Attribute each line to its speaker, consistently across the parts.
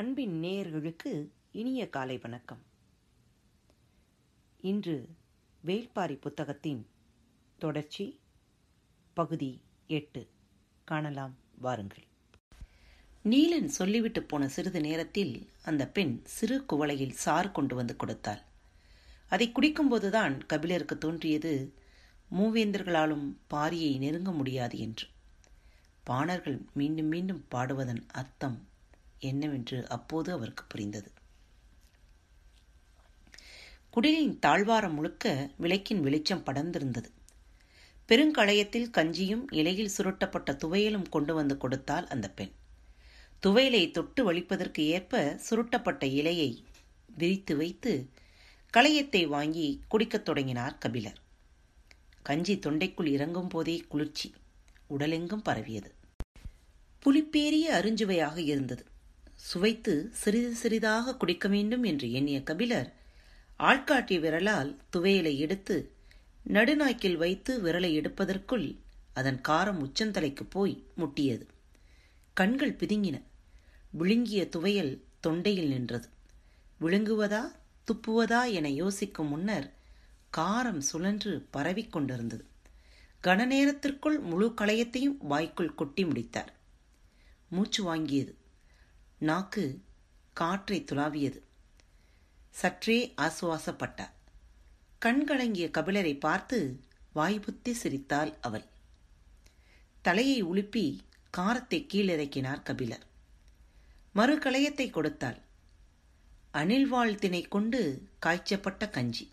Speaker 1: அன்பின் நேயர்களுக்கு இனிய காலை வணக்கம். இன்று வேல்பாரி புத்தகத்தின் தொடர்ச்சி பகுதி எட்டு. காணலாம் வாருங்கள். நீலன் சொல்லிவிட்டு போன சிறிது நேரத்தில் அந்த பெண் சிறு குவளையில் சார் கொண்டு வந்து கொடுத்தாள். அதை குடிக்கும்போதுதான் கபிலருக்கு தோன்றியது மூவேந்தர்களாலும் பாரியை நெருங்க முடியாது என்று. பாணர்கள் மீண்டும் மீண்டும் பாடுவதன் அர்த்தம் என்னவென்று அப்போது அவருக்கு புரிந்தது. குடிலின் தாழ்வாரம் முழுக்க விளக்கின் வெளிச்சம் படர்ந்திருந்தது. பெருங்களையத்தில் கஞ்சியும் இலையில் சுருட்டப்பட்ட துவையலும் கொண்டு வந்து கொடுத்தால் அந்த பெண். துவையலை தொட்டு வலிப்பதற்கு ஏற்ப சுருட்டப்பட்ட இலையை விரித்து வைத்து களையத்தை வாங்கி குடிக்கத் தொடங்கினார் கபிலர். கஞ்சி தொண்டைக்குள் இறங்கும் போதே குளிர்ச்சி உடலெங்கும் பரவியது. புலிப்பேறிய அருஞ்சுவையாக இருந்தது. சுவைத்து சிறிது சிறிதாக குடிக்க வேண்டும் என்று எண்ணிய கபிலர் ஆள்காட்டிய விரலால் துவையலை எடுத்து நடுநாய்க்கில் வைத்து விரலை எடுப்பதற்குள் அதன் காரம் உச்சந்தலைக்கு போய் முட்டியது. கண்கள் பிதுங்கின. விழுங்கிய துவையல் தொண்டையில் நின்றது. விழுங்குவதா துப்புவதா என யோசிக்கும் முன்னர் காரம் சுழன்று பரவிக் கொண்டிருந்தது. கன நேரத்திற்குள் முழு களையத்தையும் வாய்க்குள் கொட்டி முடித்தார். மூச்சு வாங்கியது. நாக்கு காற்றை துளாவியது. சற்றே ஆசுவாசப்பட்டார் கண்கலங்கிய கபிலரை பார்த்து வாய்புத்தி சிரித்தாள் அவள். தலையை உலுப்பி காரத்தை கீழிறக்கினார் கபிலர். மறு களையத்தை கொடுத்தாள். அணில் திணை கொண்டு காய்ச்சப்பட்ட கஞ்சி.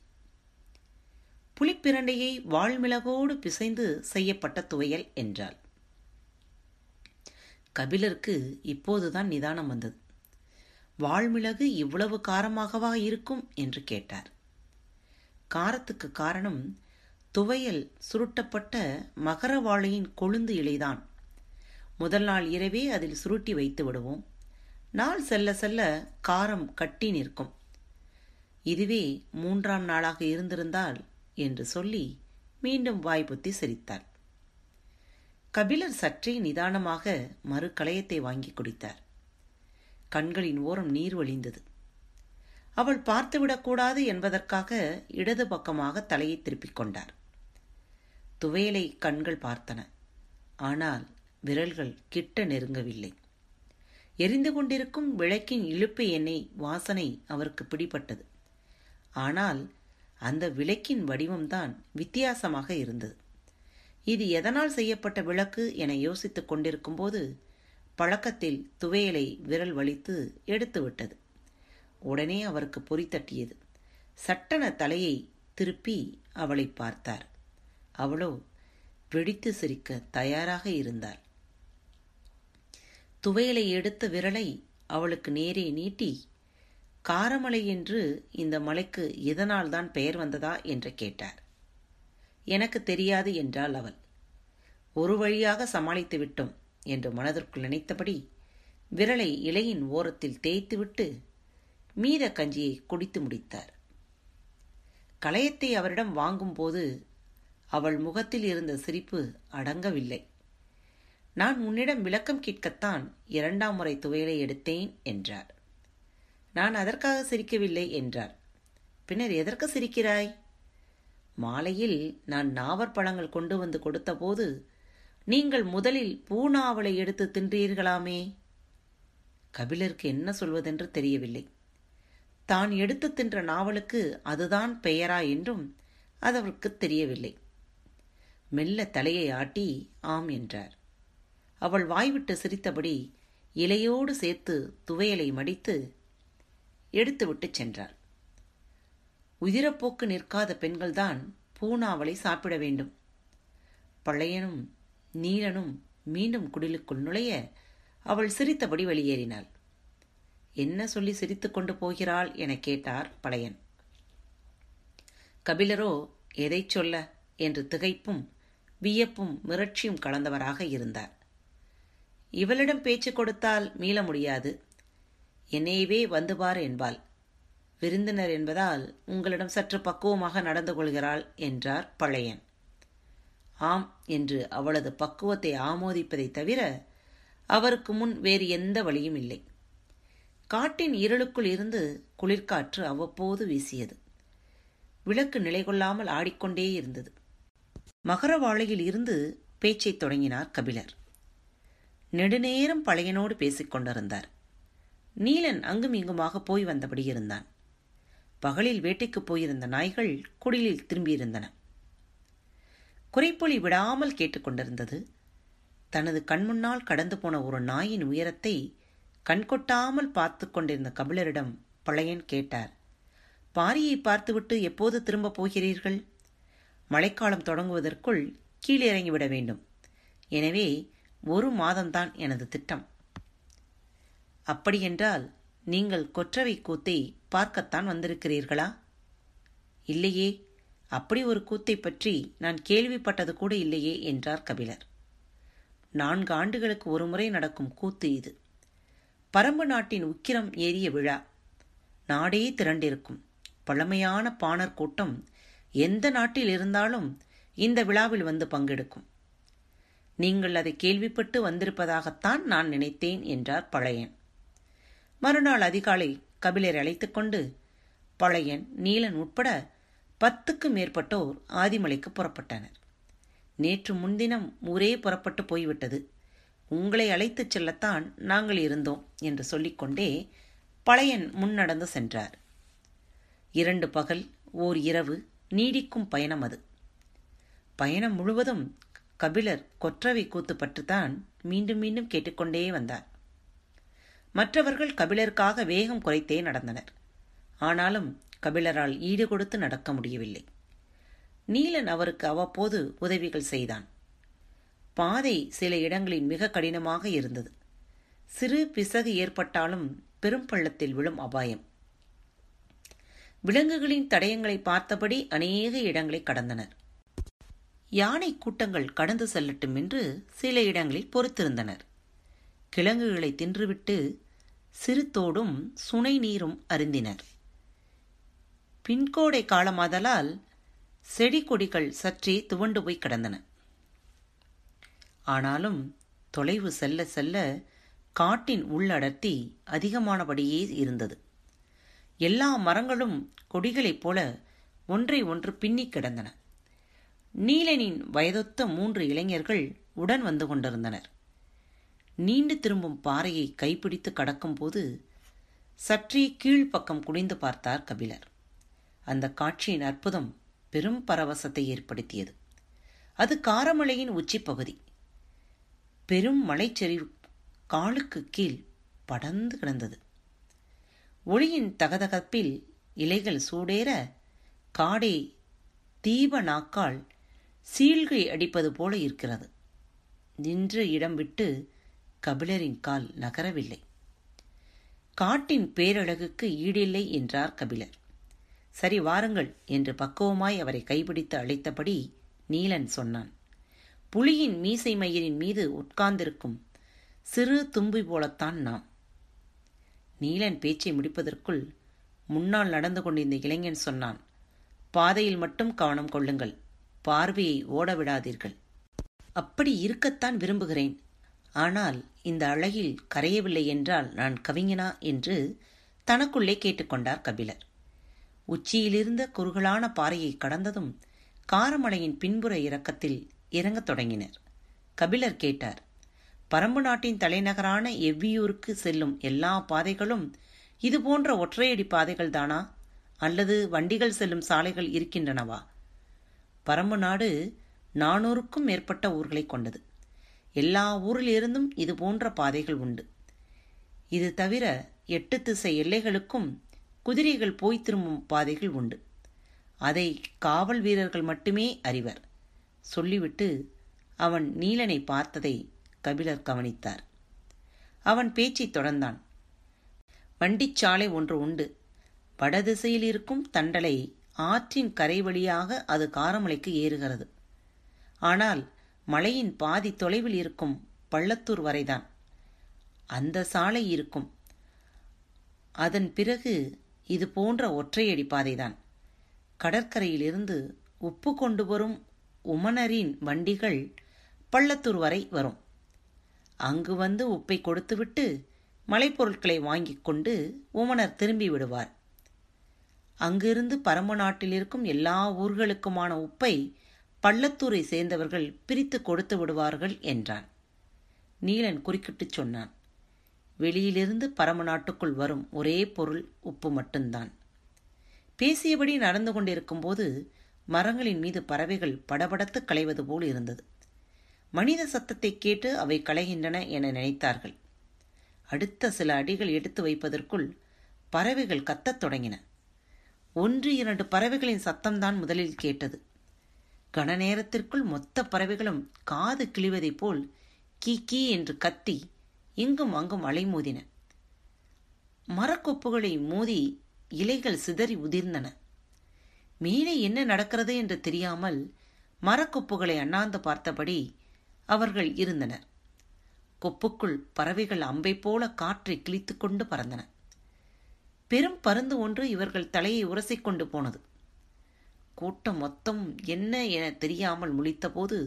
Speaker 1: புலிப்பிரண்டையை வாழ்மிளகோடு பிசைந்து செய்யப்பட்ட துவையல் என்றாள். கபிலருக்கு இப்போதுதான் நிதானம் வந்தது. வாழ்மிளகு இவ்வளவு காரமாகவா இருக்கும்? என்று கேட்டார். காரத்துக்கு காரணம் துவையல் சுருட்டப்பட்ட மகர வாழையின் கொழுந்து இலைதான். முதல் நாள் இரவே அதில் சுருட்டி வைத்து விடுவோம். நாள் செல்ல செல்ல காரம் கட்டி நிற்கும். இதுவே மூன்றாம் நாளாக இருந்திருந்தால் என்று சொல்லி மீண்டும் வாய்ப்புத்தி சிரித்தாள். கபிலர் சற்றே நிதானமாக மறு களையத்தை வாங்கி குடித்தார். கண்களின் ஓரம் நீர் வழிந்தது. அவள் பார்த்துவிடக்கூடாது என்பதற்காக இடது பக்கமாக தலையை திருப்பிக் கொண்டார். துவையலை கண்கள் பார்த்தன. ஆனால் விரல்கள் கிட்ட நெருங்கவில்லை. எரிந்து கொண்டிருக்கும் விளக்கின் இழுப்பு எண்ணெய் வாசனை அவருக்கு பிடிபட்டது. ஆனால் அந்த விளக்கின் வடிவம்தான் வித்தியாசமாக இருந்தது. இது எதனால் செய்யப்பட்ட விளக்கு என யோசித்துக் கொண்டிருக்கும்போது பழக்கத்தில் துவையலை விரல் வலித்து எடுத்துவிட்டது. உடனே அவருக்கு பொறி தட்டியது. சட்டன தலையை திருப்பி அவளை பார்த்தார். அவளோ வெடித்து சிரிக்க தயாராக இருந்தாள். துவையலை எடுத்த விரலை அவளுக்கு நேரே நீட்டி காரமலை என்று இந்த மலைக்கு இதனால் தான் பெயர் வந்ததா? என்று கேட்டார். எனக்கு தெரியாது என்றாள் அவள். ஒரு வழியாக சமாளித்து விட்டோம் என்று மனதிற்குள் நினைத்தபடி விரலை இலையின் ஓரத்தில் தேய்த்துவிட்டு மீத கஞ்சியை குடித்து முடித்தார். களையத்தை அவரிடம் வாங்கும்போது அவள் முகத்தில் இருந்த சிரிப்பு அடங்கவில்லை. நான் உன்னிடம் விளக்கம் கேட்கத்தான் இரண்டாம் முறை துவையலை எடுத்தேன் என்றார். நான் அதற்காக சிரிக்கவில்லை என்றார். பின்னர் எதற்கு சிரிக்கிறாய்? மாலையில் நான் நாவற்பழங்கள் கொண்டு வந்து கொடுத்தபோது நீங்கள் முதலில் பூனாவளை எடுத்து தின்றீர்களாமே? கபிலருக்கு என்ன சொல்வதென்று தெரியவில்லை. தான் எடுத்து தின்ற நாவலுக்கு அதுதான் பெயரா என்றும் அது அவருக்கு தெரியவில்லை. மெல்ல தலையை ஆட்டி ஆம் என்றார். அவள் வாய்விட்டு சிரித்தபடி இலையோடு சேர்த்து துவையலை மடித்து எடுத்துவிட்டு சென்றார் உதிரப்போக்கு நிற்காத பெண்கள்தான் பூனாவலை சாப்பிட வேண்டும். பழையனும் நீலனும் மீண்டும் குடிலுக்குள் நுழைய அவள் சிரித்தபடி வெளியேறினாள். என்ன சொல்லி சிரித்து கொண்டு போகிறாள்? என கேட்டார் பழையன். கபிலரோ எதை சொல்ல? என்று திகைப்பும் வியப்பும் மிரட்சியும் கலந்தவராக இருந்தார். இவளிடம் பேச்சு கொடுத்தால் மீள முடியாது. என்னையவே வந்து பார் என்பாள். விருந்தினர் என்பதால் உங்களிடம் சற்று பக்குவமாக நடந்து கொள்கிறாள் என்றார் பழையன். ஆம் என்று அவளது பக்குவத்தை ஆமோதிப்பதைத் தவிர அவருக்கு முன் வேறு எந்த வழியும் இல்லை. காட்டின் இருளுக்குள் இருந்து குளிர்காற்று அவ்வப்போது வீசியது. விளக்கு நிலை கொள்ளாமல் ஆடிக்கொண்டே இருந்தது. மகரவாழையில் இருந்து பேச்சைத் தொடங்கினார் கபிலர். நெடுநேரம் பழையனோடு பேசிக் கொண்டிருந்தார் நீலன் அங்கும் இங்குமாக போய் வந்தபடி இருந்தான். பகலில் வேட்டைக்குப் போயிருந்த நாய்கள் குடிலில் திரும்பியிருந்தன. குறைப்பொலி விடாமல் கேட்டுக்கொண்டிருந்தது. தனது கண்முன்னால் கடந்து போன ஒரு நாயின் உயரத்தை கண்கொட்டாமல் பார்த்து கொண்டிருந்த கபிலரிடம் பழையன் கேட்டார் பாரியை பார்த்துவிட்டு எப்போது திரும்பப் போகிறீர்கள்? மழைக்காலம் தொடங்குவதற்குள் கீழே இறங்கிவிட வேண்டும். எனவே ஒரு மாதம்தான் எனது திட்டம். அப்படியென்றால் நீங்கள் கொற்றவை கூத்தை பார்க்கத்தான் வந்திருக்கிறீர்களா? இல்லையே. அப்படி ஒரு கூத்தை பற்றி நான் கேள்விப்பட்டது கூட இல்லையே என்றார் கபிலர். நான்கு ஆண்டுகளுக்கு ஒருமுறை நடக்கும் கூத்து இது. பரம்பு நாட்டின் உக்கிரம் ஏறிய விழா. நாடே திரண்டிருக்கும். பழமையான பாணர் கூட்டம் எந்த நாட்டில் இருந்தாலும் இந்த விழாவில் வந்து பங்கெடுக்கும். நீங்கள் அதை கேள்விப்பட்டு வந்திருப்பதாகத்தான் நான் நினைத்தேன் என்றார் பழையன். மறுநாள் அதிகாலை கபிலரை அழைத்துக் கொண்டு பழையன் நீலன் உட்பட பத்துக்கும் மேற்பட்டோர் ஆதிமலைக்கு புறப்பட்டனர். நேற்று முன்தினம் ஊரே புறப்பட்டு போய்விட்டது. உங்களை அழைத்துச் செல்லத்தான் நாங்கள் இருந்தோம் என்று சொல்லிக்கொண்டே பழையன் முன்னடந்து சென்றார். இரண்டு பகல் ஓர் இரவு நீடிக்கும் பயணம் அது. பயணம் முழுவதும் கபிலர் கொற்றவை கூத்து பற்றித்தான் மீண்டும் மீண்டும் கேட்டுக்கொண்டே வந்தார். மற்றவர்கள் கபிலருக்காக வேகம் குறைத்தே நடந்தனர். ஆனாலும் கபிலரால் ஈடு கொடுத்து நடக்க முடியவில்லை. நீலன் அவருக்கு அவ்வப்போது உதவிகள் செய்தான். பாதை சில இடங்களில் மிக கடினமாக இருந்தது. சிறு பிசகு ஏற்பட்டாலும் பெரும் பள்ளத்தில் விழும் அபாயம். விலங்குகளின் தடயங்களை பார்த்தபடி அநேக இடங்களை கடந்தனர். யானை கூட்டங்கள் கடந்து செல்லட்டும் என்று சில இடங்களில் பொறுத்திருந்தனர். கிழங்குகளை தின்றுவிட்டு சிறுத்தோடும் சுனை நீரும் அருந்தினர். பின்கோடை காலமாதலால் செடி கொடிகள் சற்றே துவண்டு போய் கிடந்தன. ஆனாலும் தொலைவு செல்ல செல்ல காட்டின் உள்ளடர்த்தி அதிகமானபடியே இருந்தது. எல்லா மரங்களும் கொடிகளைப் போல ஒன்றை ஒன்று பின்னிக் கிடந்தன. நீலனின் வயதொத்த மூன்று இளைஞர்கள் உடன் வந்து கொண்டிருந்தனர். நீண்டு திரும்பும் பாறையை கைப்பிடித்து கடக்கும்போது சற்றே கீழ்ப்பக்கம் குனிந்து பார்த்தார் கபிலர். அந்த காட்சியின் அற்புதம் பெரும் பரவசத்தை ஏற்படுத்தியது. அது காரமலையின் உச்சிப்பகுதி பெரும் மலைச்சரிவு காலுக்கு கீழ் படர்ந்து கிடந்தது. ஒளியின் தகதகப்பில் இலைகள் சூடேற காடே தீப நாக்கால் சீழ்கை அடிப்பது போல இருக்கிறது. நின்று இடம் விட்டு கபிலரின் கால் நகரவில்லை. காட்டின் பேரழகுக்கு ஈடில்லை என்றார் கபிலர். சரி வாருங்கள் என்று பக்குவமாய் அவரை கைபிடித்து அழைத்தபடி நீலன் சொன்னான். புலியின் மீசை மயிரின் மீது உட்கார்ந்திருக்கும் சிறு தும்பி போலத்தான் நாம். நீலன் பேச்சை முடிப்பதற்குள் முன்னால் நடந்து கொண்டிருந்த இளைஞன் சொன்னான் பாதையில் மட்டும் கவனம் கொள்ளுங்கள். பார்வையை ஓடவிடாதீர்கள். அப்படி இருக்கத்தான் விரும்புகிறேன். ஆனால் இந்த அழகில் கரையவில்லை என்றால் நான் கவிஞனா என்று தனக்குள்ளே கேட்டுக்கொண்டார் கபிலர். உச்சியிலிருந்த குறுகலான பாறையை கடந்ததும் காரமலையின் பின்புற இறக்கத்தில் இறங்கத் தொடங்கினர். கபிலர் கேட்டார் பரம்பு நாட்டின் தலைநகரான எவ்வியூருக்கு செல்லும் எல்லா பாதைகளும் இது போன்ற ஒற்றையடி பாதைகள் தானா? அல்லது வண்டிகள் செல்லும் சாலைகள் இருக்கின்றனவா? பரம்பு நாடு நானூறுக்கும் மேற்பட்ட ஊர்களை கொண்டது. எல்லா ஊரிலிருந்தும் இது போன்ற பாதைகள் உண்டு. இது தவிர எட்டு திசை எல்லைகளுக்கும் குதிரைகள் போய் திரும்பும் பாதைகள் உண்டு. அதை காவல் வீரர்கள் மட்டுமே அறிவர். சொல்லிவிட்டு அவன் நீலனை பார்த்ததை கபிலர் கவனித்தார். அவன் பேச்சைத் தொடர்ந்தான். வண்டிச்சாலை ஒன்று உண்டு. வடதிசையில் இருக்கும் தண்டலை ஆற்றின் கரை வழியாக அது காரமலைக்கு ஏறுகிறது. ஆனால் மலையின் பாதி தொலைவில் இருக்கும் பள்ளத்தூர் வரைதான். அந்த சாலை இருக்கும். அதன் பிறகு இது போன்ற ஒற்றையடி பாதைதான். கடற்கரையிலிருந்து உப்பு கொண்டு வரும் உமனரின் வண்டிகள் பள்ளத்தூர் வரை வரும். அங்கு வந்து உப்பை கொடுத்துவிட்டு மலைப்பொருட்களை வாங்கிக் கொண்டு உமனர் திரும்பி விடுவார். அங்கிருந்து பரம நாட்டில் இருக்கும் எல்லா ஊர்களுக்குமான உப்பை பள்ளத்தூரை சேர்ந்தவர்கள் பிரித்து கொடுத்து விடுவார்கள் என்றான். நீலன் குறுக்கிட்டுச் சொன்னான் வெளியிலிருந்து பரம நாட்டுக்குள் வரும் ஒரே பொருள் உப்பு மட்டும்தான். பேசியபடி நடந்து கொண்டிருக்கும்போது மரங்களின் மீது பறவைகள் படபடத்து களைவது போல் இருந்தது. மனித சத்தத்தை கேட்டு அவை களைகின்றன என நினைத்தார்கள். அடுத்த சில அடிகள் எடுத்து வைப்பதற்குள் பறவைகள் கத்தத் தொடங்கின. ஒன்று இரண்டு பறவைகளின் சத்தம்தான் முதலில் கேட்டது. கன நேரத்திற்குள் மொத்த பறவைகளும் காது கிழிவதைப் போல் கீ கீ என்று கத்தி இங்கும் அங்கும் அலைமோதின. மரக்கொப்புகளை மோதி இலைகள் சிதறி உதிர்ந்தன. மேலே என்ன நடக்கிறது என்று தெரியாமல் மரக்கொப்புகளை அண்ணாந்து பார்த்தபடி அவர்கள் இருந்தனர். கொப்புக்குள் பறவைகள் அம்பை போல காற்றை கிழித்துக்கொண்டு பறந்தன. பெரும் பருந்து ஒன்று இவர்கள் தலையை உரசிக்கொண்டு போனது. கூட்டம் மொத்தம் என்ன என தெரியாமல் முழித்தபோது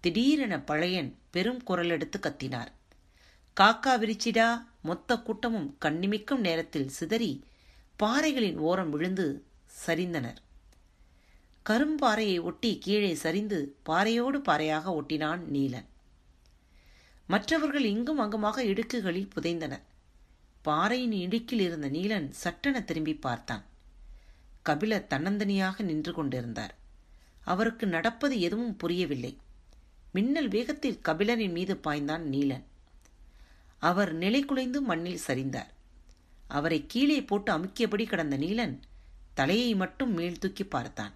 Speaker 1: திடீரென பழையன் பெரும் குரல் எடுத்து கத்தினார். காக்கா விரிச்சிடா மொத்த கூட்டமும் கண்ணிமிக்கும் நேரத்தில் சிதறி பாறைகளின் ஓரம் விழுந்து சரிந்தனர். கரும்பாறையை ஒட்டி கீழே சரிந்து பாறையோடு பாறையாக ஒட்டினான் நீலன். மற்றவர்கள் இங்கும் அங்குமாக இடுக்குகளில் புதைந்தனர். பாறையின் இடுக்கில் இருந்த நீலன் சட்டென திரும்பி பார்த்தான். கபிலர் தன்னந்தனியாக நின்று கொண்டிருந்தார். அவருக்கு நடப்பது எதுவும் புரியவில்லை. மின்னல் வேகத்தில் கபிலரின் மீது பாய்ந்தான் நீலன். அவர் நிலை குலைந்து மண்ணில் சரிந்தார். அவரை கீழே போட்டு அமுக்கியபடி கிடந்த நீலன் தலையை மட்டும் மேல் தூக்கி பார்த்தான்.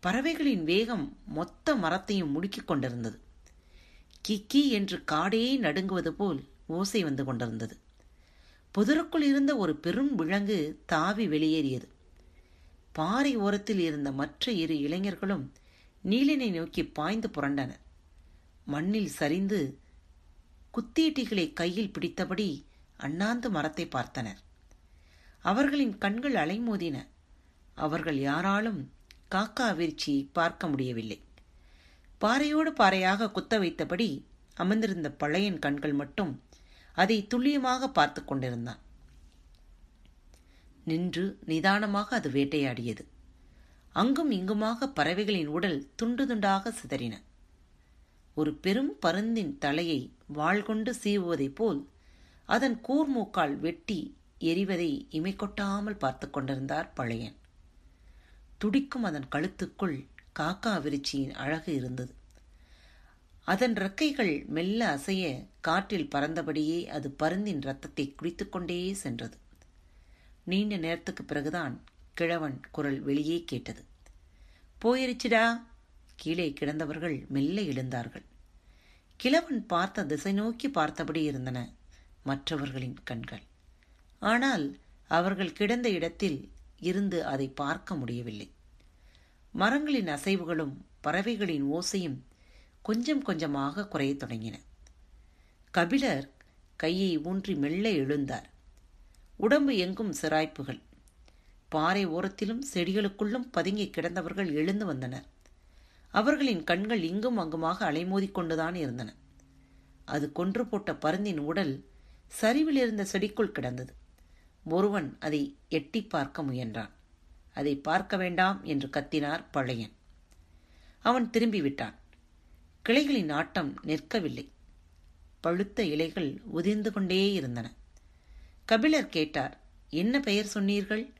Speaker 1: பறவைகளின் வேகம் மொத்த மரத்தையும் முடுக்கிக் கொண்டிருந்தது. கிக்கி என்று காடே நடுங்குவது போல் ஓசை வந்து கொண்டிருந்தது. புதருக்குள் இருந்த ஒரு பெரும் விலங்கு தாவி வெளியேறியது. பாறை ஓரத்தில் இருந்த மற்ற இரு இளைஞர்களும் நீலினை நோக்கி பாய்ந்து புரண்டனர். மண்ணில் சரிந்து குத்தீட்டிகளை கையில் பிடித்தபடி அண்ணாந்து மரத்தை பார்த்தனர். அவர்களின் கண்கள் அலைமோதின. அவர்கள் யாராலும் காக்கா வீழ்ச்சியை பார்க்க முடியவில்லை. பாறையோடு பாறையாக குத்த வைத்தபடி அமர்ந்திருந்த பழையன் கண்கள் மட்டும் அதை துல்லியமாக பார்த்து கொண்டிருந்தான். நின்று நிதானமாக அது வேட்டையாடியது. அங்கும் இங்குமாக பறவைகளின் உடல் துண்டு துண்டாக சிதறின. ஒரு பெரும் பருந்தின் தலையை வாள் கொண்டு சீவுவதைப் போல் அதன் கூர்மூக்கால் வெட்டி எரிவதை இமை கொட்டாமல் பார்த்து கொண்டிருந்தார் பழையன். துடிக்கும் அதன் கழுத்துக்குள் காக்கா விருச்சியின் அழகு இருந்தது. அதன் ரெக்கைகள் மெல்ல அசைய காற்றில் பறந்தபடியே அது பருந்தின் ரத்தத்தை குடித்துக்கொண்டே சென்றது. நீண்ட நேரத்துக்கு பிறகுதான் கிழவன் குரல் வெளியே கேட்டது. போயிருச்சுடா. கீழே கிடந்தவர்கள் மெல்ல எழுந்தார்கள். கிழவன் பார்த்த திசை நோக்கி பார்த்தபடி இருந்தன மற்றவர்களின் கண்கள். ஆனால் அவர்கள் கிடந்த இடத்தில் இருந்து அதை பார்க்க முடியவில்லை. மரங்களின் அசைவுகளும் பறவைகளின் ஓசையும் கொஞ்சம் கொஞ்சமாக குறையத் தொடங்கின. கபிலர் கையை ஊன்றி மெல்ல எழுந்தார். உடம்பு எங்கும் சிராய்ப்புகள். பாறை ஓரத்திலும் செடிகளுக்குள்ளும் பதுங்கி கிடந்தவர்கள் எழுந்து வந்தனர். அவர்களின் கண்கள் இங்கும் அங்குமாக அலைமோதிக்கொண்டுதான் இருந்தன. அது கொன்று போட்ட பருந்தின் உடல் சரிவில் இருந்த செடிக்குள் கிடந்தது. ஒருவன் அதை எட்டி பார்க்க முயன்றான். அதை பார்க்க வேண்டாம் என்று கத்தினார் பழையன். அவன் திரும்பிவிட்டான். கிளைகளின் ஆட்டம் நிற்கவில்லை. பழுத்த இலைகள் உதிர்ந்து கொண்டே இருந்தன. கபிலர் கேட்டார் என்ன பெயர் சொன்னீர்கள்?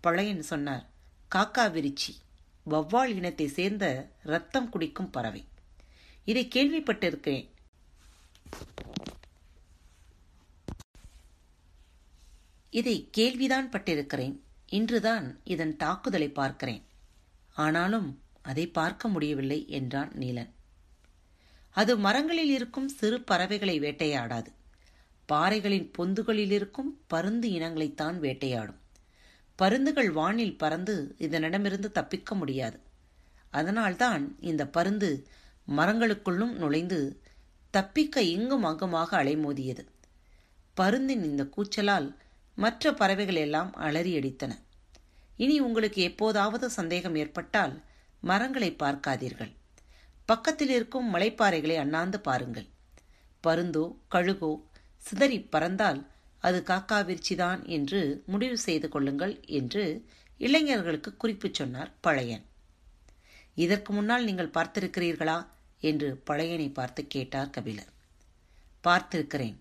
Speaker 1: பழையன் சொன்னார் காக்கா விரிச்சி வௌவால் இனத்தை சேர்ந்த ரத்தம் குடிக்கும் பறவை. இதை கேள்விப்பட்டிருக்கிறேன். இதை கேள்விதான் பட்டிருக்கிறேன். இன்றுதான் இதன் தாக்குதலை பார்க்கிறேன். ஆனாலும் அதை பார்க்க முடியவில்லை என்றான் நீலன். அது மரங்களில் இருக்கும் சிறு பறவைகளை வேட்டையாடாது. பாறைகளின் பொந்துகளில் இருக்கும் பருந்து இனங்களைத்தான் வேட்டையாடும். பருந்துகள் வானில் பறந்து இதனிடமிருந்து தப்பிக்க முடியாது. அதனால்தான் இந்த பருந்து மரங்களுக்குள்ளும் நுழைந்து தப்பிக்க இங்கும் அங்குமாக அலைமோதியது. பருந்தின் இந்த கூச்சலால் மற்ற பறவைகள் எல்லாம் அலறியடித்தன. இனி உங்களுக்கு எப்போதாவது சந்தேகம் ஏற்பட்டால் மரங்களை பார்க்காதீர்கள். பக்கத்தில் இருக்கும் மலைப்பாறைகளை அண்ணாந்து பாருங்கள். பருந்தோ கழுகோ சிதறி பறந்தால் அது காக்காவிர்ச்சிதான் என்று முடிவு செய்து கொள்ளுங்கள் என்று இளைஞர்களுக்கு குறிப்பு சொன்னார் பழையன். இதற்கு முன்னால் நீங்கள் பார்த்திருக்கிறீர்களா? என்று பழையனை பார்த்து கேட்டார் கபிலர் பார்த்திருக்கிறேன்.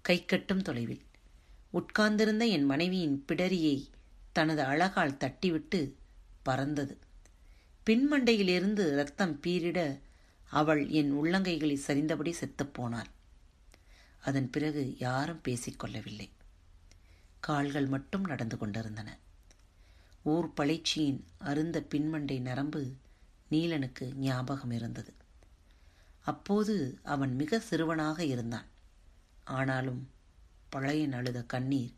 Speaker 1: கை கட்டும் தொலைவில். உட்கார்ந்திருந்த என் மனைவியின் பிடரியை தனது அழகால் தட்டிவிட்டு பறந்தது. பின்மண்டையிலிருந்து ரத்தம் பீரிட அவள் என் உள்ளங்கைகளை சரிந்தபடி செத்துப்போனாள் அதன் பிறகு யாரும் பேசிக்கொள்ளவில்லை. கால்கள் மட்டும் நடந்து கொண்டிருந்தன. ஊர் பழைச்சியின் அருந்த பின்மண்டை நரம்பு நீலனுக்கு ஞாபகம் இருந்தது. அப்போது அவன் மிக சிறுவனாக இருந்தான். ஆனாலும் பழையன் அழுத கண்ணீர்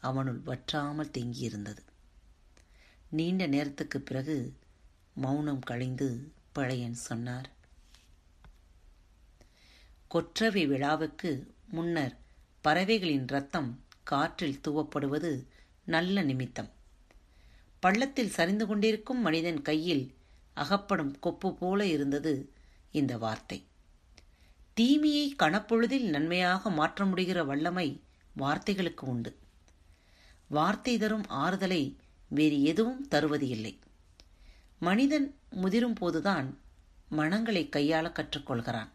Speaker 1: அவனுள் வற்றாமல் தேங்கியிருந்தது. நீண்ட நேரத்துக்கு பிறகு மௌனம் கழிந்து பழையன் சொன்னார் கொற்றவை விழாவுக்கு முன்னர் பறவைகளின் ரத்தம் காற்றில் தூவப்படுவது நல்ல நிமித்தம். பள்ளத்தில் சரிந்து கொண்டிருக்கும் மனிதன் கையில் அகப்படும் கொப்பு போல இருந்தது இந்த வார்த்தை. தீமையை கணப்பொழுதில் நன்மையாக மாற்ற முடிகிற வல்லமை வார்த்தைகளுக்கு உண்டு. வார்த்தை தரும் ஆறுதலை வேறு எதுவும் தருவது இல்லை. மனிதன் முதிரும் போதுதான் மனங்களை கையாள கற்றுக்கொள்கிறான்.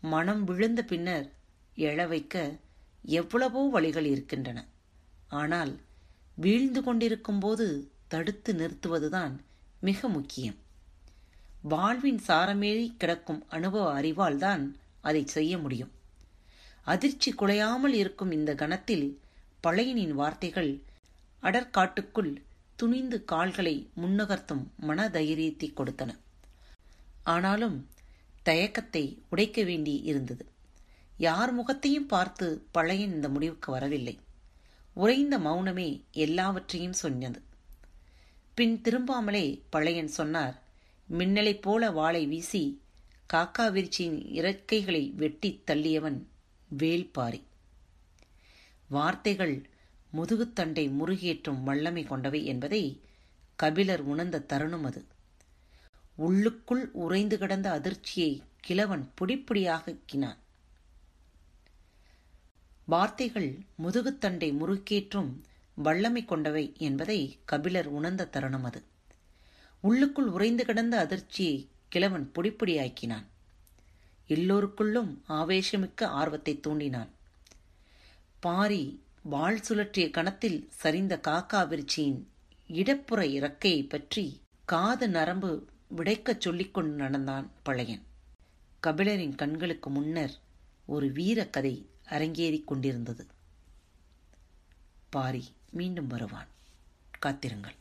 Speaker 1: மனம் விழுந்த பின்னர் எழ வைக்க எவ்வளவோ வழிகள் இருக்கின்றன. ஆனால் வீழ்ந்து கொண்டிருக்கும் போது தடுத்து நிறுத்துவதுதான் மிக முக்கியம். வாழ்வின் சாரமேறி கிடக்கும் அனுபவ அறிவால் தான் அதை செய்ய முடியும். அதிர்ச்சி குலையாமல் இருக்கும் இந்த கணத்தில் பழையனின் வார்த்தைகள் அடற்காட்டுக்குள் துணிந்து கால்களை முன்னகர்த்தும் மனதைரியத்தை கொடுத்தன. ஆனாலும் தயக்கத்தை உடைக்க வேண்டி இருந்தது. யார் முகத்தையும் பார்த்து பழையன் இந்த முடிவுக்கு வரவில்லை. உறைந்த மௌனமே எல்லாவற்றையும் சொன்னது. பின் திரும்பாமலே பழையன் சொன்னார் மின்னலைப் போல வாளை வீசி காக்காவிரிச்சியின் இறக்கைகளை வெட்டி தள்ளியவன் வேல்பாரி வார்த்தைகள் முதுகுத்தண்டை முருகேற்றும் வல்லமை கொண்டவை என்பதை கபிலர் உணர்ந்த தருணம் அது. உள்ளுக்குள் உறைந்து கிடந்த அதிர்ச்சியை கிழவன் புடிப்புடியாக்கினான் வார்த்தைகள் முதுகுத்தண்டை முறுக்கேற்றும் வல்லமை கொண்டவை என்பதை கபிலர் உணர்ந்த தருணம் அது. உள்ளுக்குள் உறைந்து கிடந்த அதிர்ச்சியை கிழவன் பொடிப்பொடியாக்கினான். எல்லோருக்குள்ளும் ஆவேசமிக்க ஆர்வத்தை தூண்டினான். பாரி வாழ் சுழற்றிய கணத்தில் சரிந்த காக்கா விருச்சியின் இடப்புற இறக்கையை பற்றி காது நரம்பு விடைக்கச் சொல்லிக்கொண்டு நடந்தான் பழையன். கபிலரின் கண்களுக்கு முன்னர் ஒரு வீரக்கதை அரங்கேறிக் கொண்டிருந்தது. பாரி மீண்டும் வருவான். காத்திருங்கள்.